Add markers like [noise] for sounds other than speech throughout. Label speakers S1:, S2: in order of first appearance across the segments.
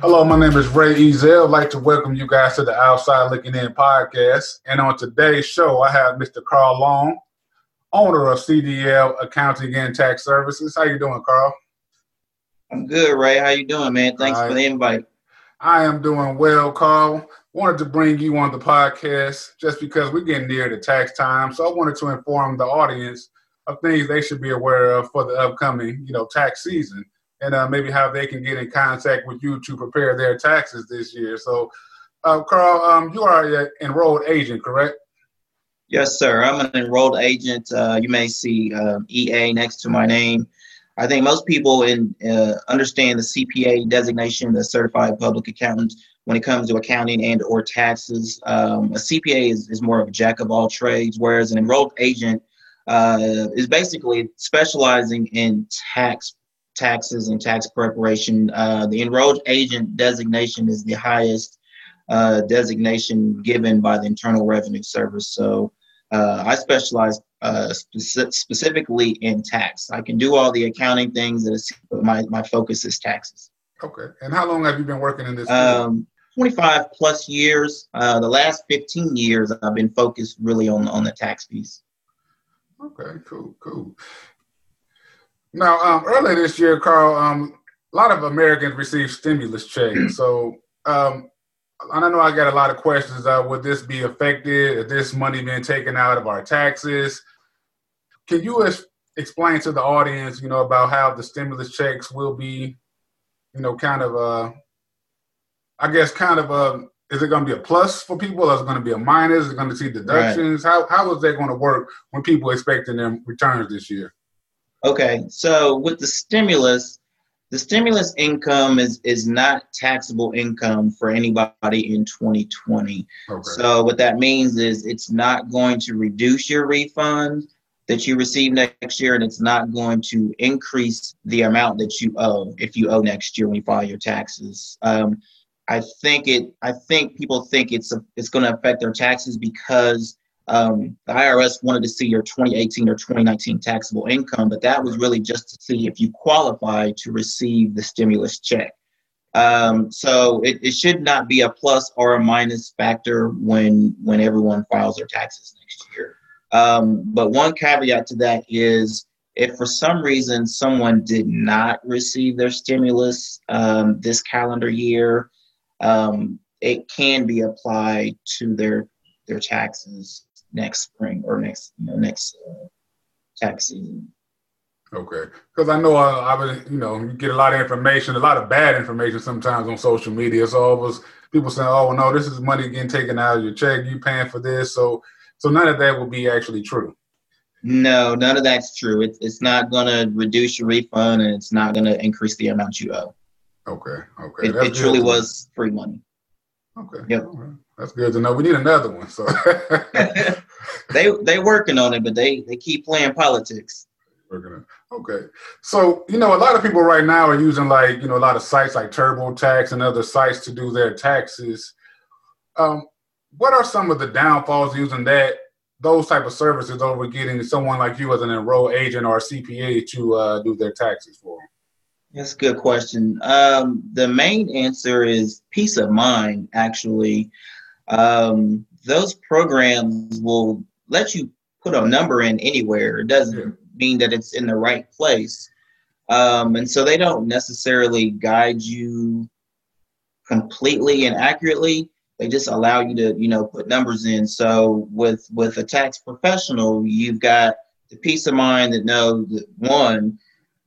S1: Hello, my name is Ray Ezel. I'd like to welcome you guys to the Outside Looking In podcast. And on today's show, I have Mr. Carl Long, owner of CDL Accounting and Tax Services. How you doing, Carl?
S2: I'm good, Ray. How you doing, man? Thanks right. for the invite.
S1: I am doing well, Carl. Wanted to bring you on the podcast just because we're getting near the tax time. So I wanted to inform the audience of things they should be aware of for the upcoming, you know, tax season and uh, maybe how they can get in contact with you to prepare their taxes this year. So, uh, Carl, um, you are an enrolled agent, correct?
S2: Yes, sir. I'm an enrolled agent. Uh, you may see uh, EA next to my name. I think most people in uh, understand the CPA designation, the Certified Public Accountant, when it comes to accounting and or taxes. Um, a CPA is, is more of a jack of all trades, whereas an enrolled agent uh, is basically specializing in tax taxes and tax preparation. Uh, the enrolled agent designation is the highest uh, designation given by the Internal Revenue Service. So uh, I specialize uh, speci- specifically in tax. I can do all the accounting things, but my, my focus is taxes.
S1: Okay. And how long have you been working in this?
S2: Um, 25 plus years. Uh, the last 15 years, I've been focused really on, on the tax piece.
S1: Okay, cool, cool. Now, um, earlier this year, Carl, um, a lot of Americans received stimulus checks. So, um, I know I got a lot of questions. Uh, would this be affected? Is this money being taken out of our taxes? Can you es- explain to the audience, you know, about how the stimulus checks will be, you know, kind of, uh, I guess, kind of, uh, is it going to be a plus for people? Or is it going to be a minus? Is it going to see deductions? Right. How how is that going to work when people expecting their returns this year?
S2: Okay, so with the stimulus, the stimulus income is is not taxable income for anybody in 2020. Okay. So what that means is it's not going to reduce your refund that you receive next year, and it's not going to increase the amount that you owe if you owe next year when you file your taxes. Um, I think it. I think people think it's a, it's going to affect their taxes because um, the IRS wanted to see your 2018 or 2019 taxable income, but that was really just to see if you qualify to receive the stimulus check. Um, so it, it should not be a plus or a minus factor when when everyone files their taxes next year. Um, but one caveat to that is if for some reason someone did not receive their stimulus um, this calendar year, um, it can be applied to their their taxes next spring or next you know next uh, tax season.
S1: Okay, because I know I, I would, you know, you get a lot of information, a lot of bad information sometimes on social media. So it was people saying, "Oh, no, this is money getting taken out of your check. You paying for this." So, so none of that will be actually true.
S2: No, none of that's true. It's it's not going to reduce your refund, and it's not going to increase the amount you owe.
S1: Okay, okay.
S2: It, it truly was free money.
S1: Okay. Yep. That's good to know. We need another one. So [laughs]
S2: they they working on it, but they they keep playing politics.
S1: Okay. So you know, a lot of people right now are using like you know a lot of sites like TurboTax and other sites to do their taxes. Um, what are some of the downfalls using that those type of services over getting someone like you as an enrolled agent or a CPA to uh, do their taxes for them?
S2: That's a good question. Um, the main answer is peace of mind, actually um, those programs will let you put a number in anywhere. It doesn't mean that it's in the right place. Um, and so they don't necessarily guide you completely and accurately. They just allow you to, you know, put numbers in. So with with a tax professional, you've got the peace of mind that know that one,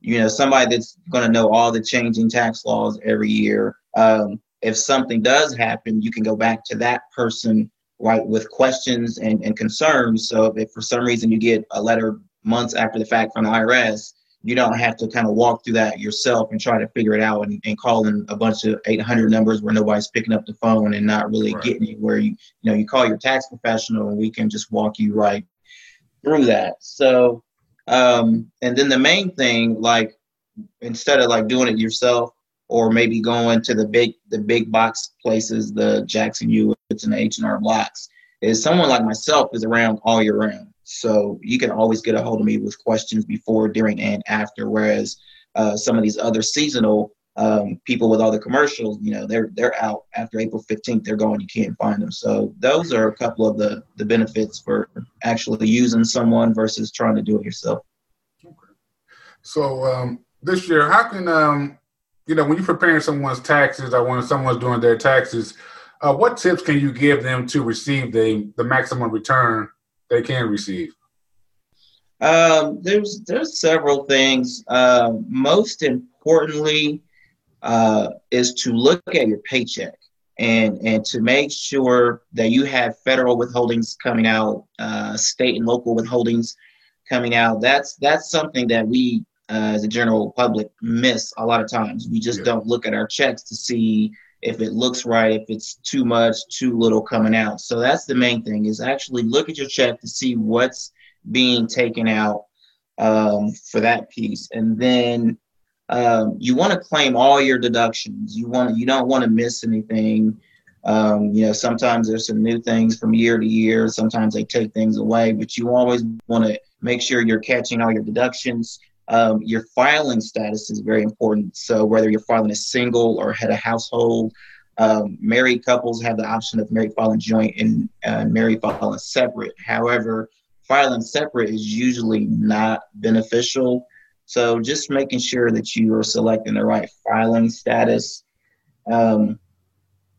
S2: you know, somebody that's going to know all the changing tax laws every year. Um, if something does happen, you can go back to that person, right, with questions and, and concerns. So if for some reason you get a letter months after the fact from the IRS, you don't have to kind of walk through that yourself and try to figure it out and, and call in a bunch of 800 numbers where nobody's picking up the phone and not really right. getting anywhere. You, you know, you call your tax professional and we can just walk you right through that. So, um, and then the main thing, like, instead of like doing it yourself, or maybe going to the big the big box places, the Jackson Hewitts and H and R Blocks. is someone like myself is around all year round. So you can always get a hold of me with questions before, during, and after. Whereas uh, some of these other seasonal um, people with all the commercials, you know, they're they're out after April 15th. They're gone. You can't find them. So those are a couple of the the benefits for actually using someone versus trying to do it yourself.
S1: Okay. So um, this year, how can um, you know when you're preparing someone's taxes or when someone's doing their taxes, uh, what tips can you give them to receive the the maximum return they can receive?
S2: Um, there's there's several things. Uh, most importantly, uh, is to look at your paycheck and and to make sure that you have federal withholdings coming out, uh, state and local withholdings coming out. That's that's something that we uh, as a general public miss a lot of times. We just yeah. don't look at our checks to see if it looks right, if it's too much, too little coming out. So that's the main thing is actually look at your check to see what's being taken out um, for that piece, and then um, you want to claim all your deductions. You want you don't want to miss anything. Um, you know, sometimes there's some new things from year to year. Sometimes they take things away, but you always want to make sure you're catching all your deductions. Um, your filing status is very important. So whether you're filing a single or head of household, um, married couples have the option of married filing joint and uh, married filing separate. However, filing separate is usually not beneficial so just making sure that you are selecting the right filing status. Um,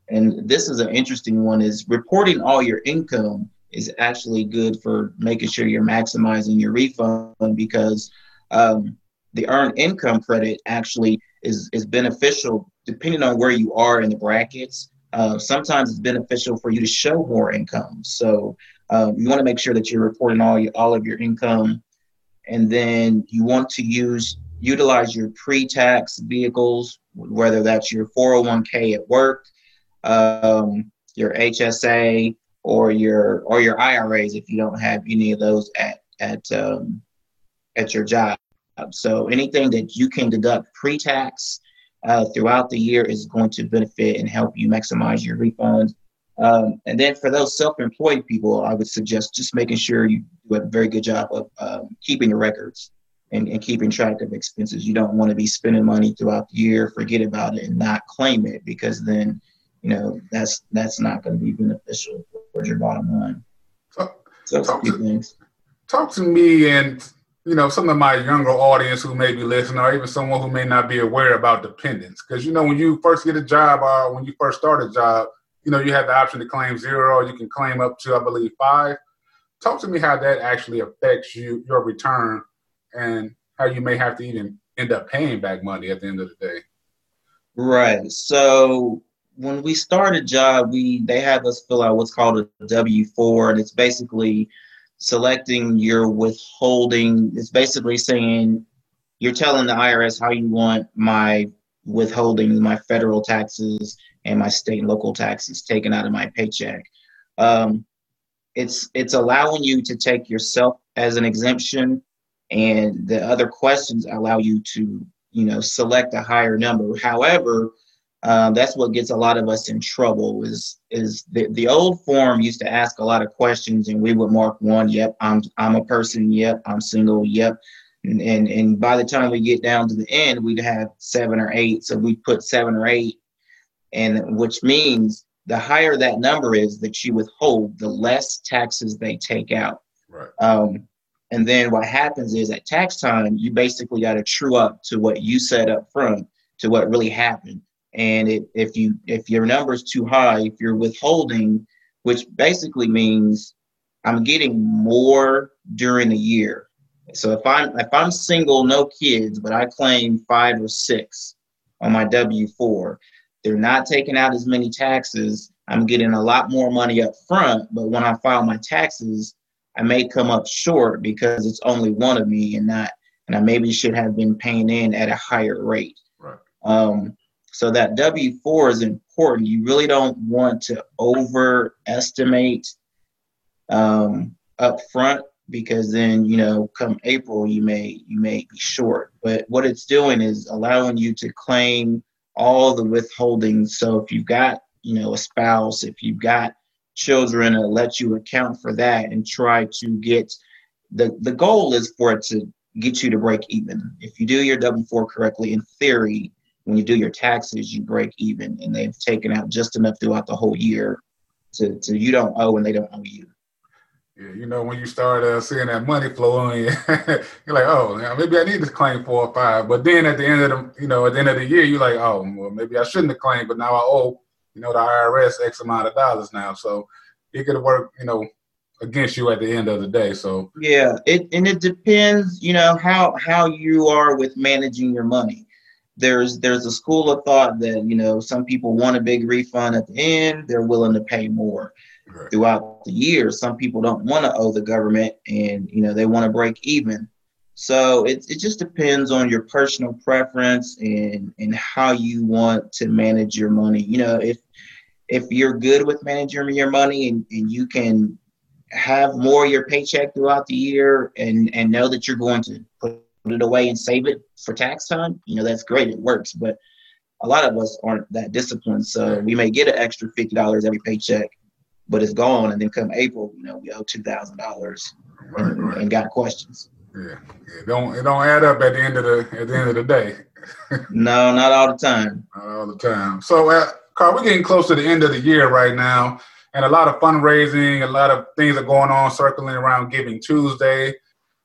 S2: and this is an interesting one is reporting all your income is actually good for making sure you're maximizing your refund because um, the earned income credit actually is, is beneficial depending on where you are in the brackets. Uh, sometimes it's beneficial for you to show more income. So um, you want to make sure that you're reporting all your, all of your income and then you want to use utilize your pre-tax vehicles, whether that's your 401k at work, um, your HSA, or your or your IRAs if you don't have any of those at at um, at your job. So anything that you can deduct pre-tax uh, throughout the year is going to benefit and help you maximize your refunds. Um, and then for those self-employed people, I would suggest just making sure you do a very good job of um, keeping your records and, and, keeping track of expenses. You don't want to be spending money throughout the year, forget about it, and not claim it because then, you know, that's that's not going to be beneficial for your bottom line.
S1: So, so talk, to, things. talk to me and you know some of my younger audience who may be listening, or even someone who may not be aware about dependents, because you know when you first get a job or when you first start a job you know, you have the option to claim zero, you can claim up to, I believe, five. Talk to me how that actually affects you, your return, and how you may have to even end up paying back money at the end of the day.
S2: Right. So when we start a job, we they have us fill out what's called a W four, and it's basically selecting your withholding. It's basically saying you're telling the IRS how you want my withholding, my federal taxes, and my state and local taxes taken out of my paycheck. Um, it's it's allowing you to take yourself as an exemption, and the other questions allow you to you know select a higher number. However, um, that's what gets a lot of us in trouble. Is is the, the old form used to ask a lot of questions, and we would mark one, yep, I'm I'm a person, yep, I'm single, yep. And, and and by the time we get down to the end, we'd have seven or eight. So we put seven or eight and which means the higher that number is that you withhold, the less taxes they take out.
S1: Right.
S2: Um, and then what happens is at tax time, you basically got to true up to what you said up front to what really happened. And it, if you if your number is too high, if you're withholding, which basically means I'm getting more during the year. So if I'm if I'm single, no kids, but I claim five or six on my W four, they're not taking out as many taxes. I'm getting a lot more money up front, but when I file my taxes, I may come up short because it's only one of me and not, and I maybe should have been paying in at a higher rate.
S1: Right.
S2: Um, so that W four is important. You really don't want to overestimate um, up front because then you know come April you may you may be short. But what it's doing is allowing you to claim all the withholdings. So if you've got, you know, a spouse, if you've got children and let you account for that and try to get the the goal is for it to get you to break even. If you do your W four correctly, in theory, when you do your taxes, you break even, and they've taken out just enough throughout the whole year to, to you don't owe and they don't owe you.
S1: You know, when you start uh, seeing that money flow in, [laughs] you're like, oh, maybe I need to claim four or five. But then at the end of the, you know, at the end of the year, you're like, oh, well, maybe I shouldn't have claimed, but now I owe, you know, the IRS X amount of dollars now. So it could work, you know, against you at the end of the day. So
S2: yeah, it and it depends, you know, how how you are with managing your money. There's there's a school of thought that you know some people want a big refund at the end, they're willing to pay more. Right. Throughout the year, some people don't want to owe the government, and you know they want to break even. So it it just depends on your personal preference and and how you want to manage your money. You know, if if you're good with managing your money and, and you can have more of your paycheck throughout the year and and know that you're going to put it away and save it for tax time, you know, that's great. It works. But a lot of us aren't that disciplined. So we may get an extra fifty dollars every paycheck, but it's gone. And then come April, you know, we owe two thousand dollars and got questions.
S1: Yeah. It don't it don't add up at the end of the at the end of the day. [laughs]
S2: no, not all the time.
S1: Not all the time. So uh, Carl, we're getting close to the end of the year right now and a lot of fundraising, a lot of things are going on circling around Giving Tuesday.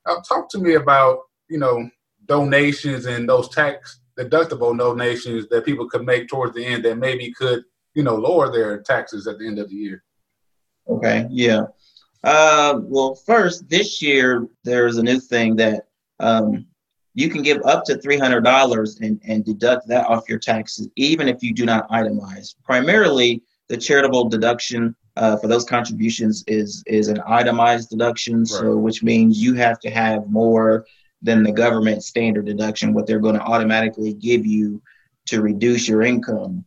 S1: Uh, talk to me about you know donations and those tax deductible donations that people could make towards the end that maybe could you know lower their taxes at the end of the year.
S2: Okay, yeah. Uh, well, first this year there's a new thing that um, you can give up to three hundred dollars and and deduct that off your taxes, even if you do not itemize. Primarily the charitable deduction uh, for those contributions is is an itemized deduction, right. so which means you have to have more than the government standard deduction, what they're going to automatically give you to reduce your income.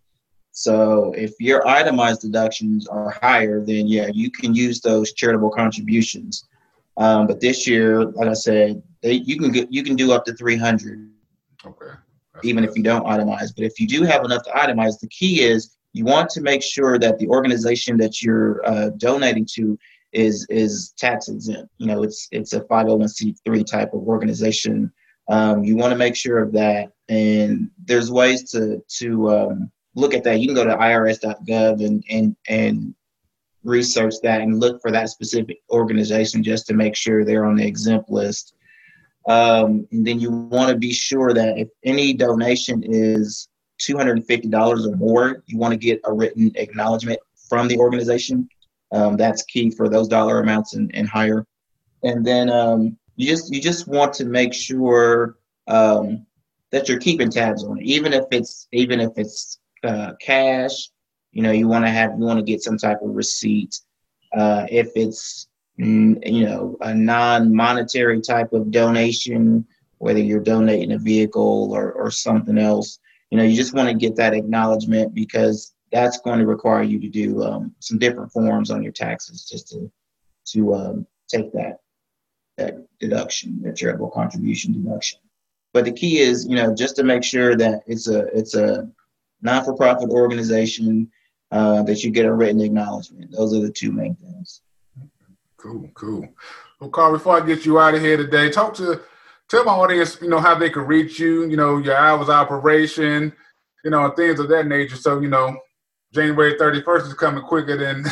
S2: So if your itemized deductions are higher, then yeah, you can use those charitable contributions. Um, but this year, like I said, they, you can get you can do up to three hundred. Okay. even if you don't itemize, but if you do have enough to itemize, the key is you want to make sure that the organization that you're uh, donating to is is tax exempt. You know, it's it's a 501c3 type of organization. Um, you want to make sure of that, and there's ways to to um, look at that. You can go to irs.gov and and and research that and look for that specific organization just to make sure they're on the exempt list. Um, and then you want to be sure that if any donation is $250 or more, you want to get a written acknowledgement from the organization. Um, that's key for those dollar amounts and, and higher. And then um, you just you just want to make sure um, that you're keeping tabs on it, even if it's even if it's uh, cash. You know, you want to have you want to get some type of receipt. Uh, if it's mm, you know a non-monetary type of donation, whether you're donating a vehicle or, or something else, you know, you just want to get that acknowledgement because that's going to require you to do um, some different forms on your taxes just to to um, take that that deduction, that charitable contribution deduction. But the key is, you know, just to make sure that it's a it's a non-for-profit organization uh, that you get a written acknowledgement. Those are the two main things.
S1: Cool, cool. Well, Carl, before I get you out of here today, talk to tell my audience, you know, how they could reach you, you know, your hours operation, you know, and things of that nature. So, you know, January 31st is coming quicker than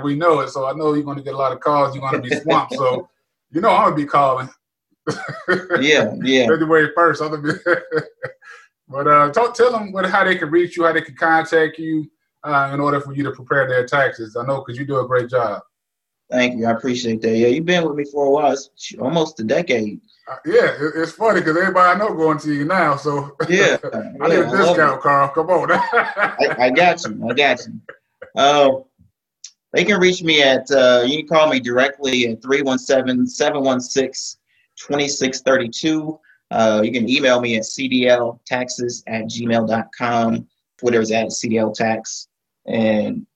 S1: [laughs] we know it. So I know you're going to get a lot of calls. You're going to be swamped. so, you know, I'm going to be calling. [laughs]
S2: yeah, yeah.
S1: February 1st. I'm gonna be [laughs] but uh, talk, tell them what, how they can reach you, how they can contact you uh, in order for you to prepare their taxes. I know because you do a great job.
S2: Thank you. I appreciate that. Yeah, you've been with me for a while. It's almost a decade.
S1: Uh, yeah, it's funny because everybody I know going to you now. So
S2: yeah, [laughs]
S1: I need a discount, Carl. Come on. [laughs]
S2: I, I, got you. I got you. Uh, they can reach me at, uh, you can call me directly at 317 716 2632. Uh, you can email me at cdltaxes at gmail.com. Twitter is at cdltax. And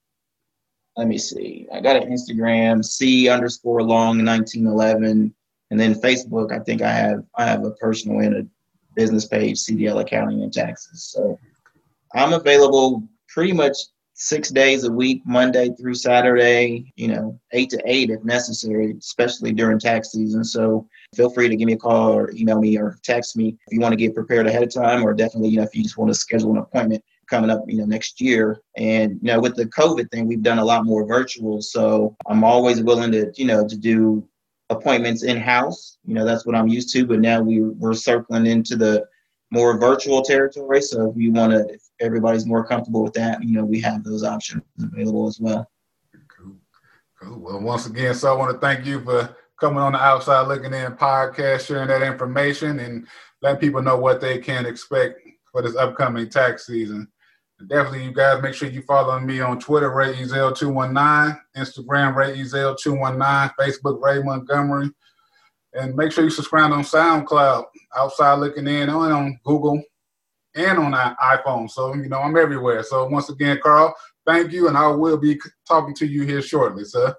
S2: let me see, I got an Instagram, C underscore long 1911. And then Facebook, I think I have I have a personal and a business page, CDL Accounting and Taxes. So I'm available pretty much six days a week, Monday through Saturday, you know, eight to eight if necessary, especially during tax season. So feel free to give me a call or email me or text me if you want to get prepared ahead of time, or definitely, you know, if you just want to schedule an appointment coming up, you know, next year. And you know, with the COVID thing, we've done a lot more virtual. So I'm always willing to, you know, to do appointments in house. You know, that's what I'm used to. But now we we're circling into the more virtual territory. So if you want to, if everybody's more comfortable with that, you know, we have those options available as well.
S1: Cool. Cool. Well, once again, so I want to thank you for coming on the Outside Looking In podcast, sharing that information and letting people know what they can expect for this upcoming tax season. And definitely, you guys make sure you follow me on Twitter, Ray Ezel219, Instagram, Ray Ezel219, Facebook, Ray Montgomery. And make sure you subscribe on SoundCloud, Outside Looking In, and on Google and on iPhone. So, you know, I'm everywhere. So, once again, Carl, thank you. And I will be talking to you here shortly, sir.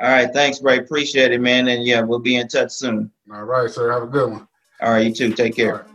S2: All right. Thanks, Ray. Appreciate it, man. And yeah, we'll be in touch soon.
S1: All right, sir. Have a good one.
S2: All right. You too. Take care.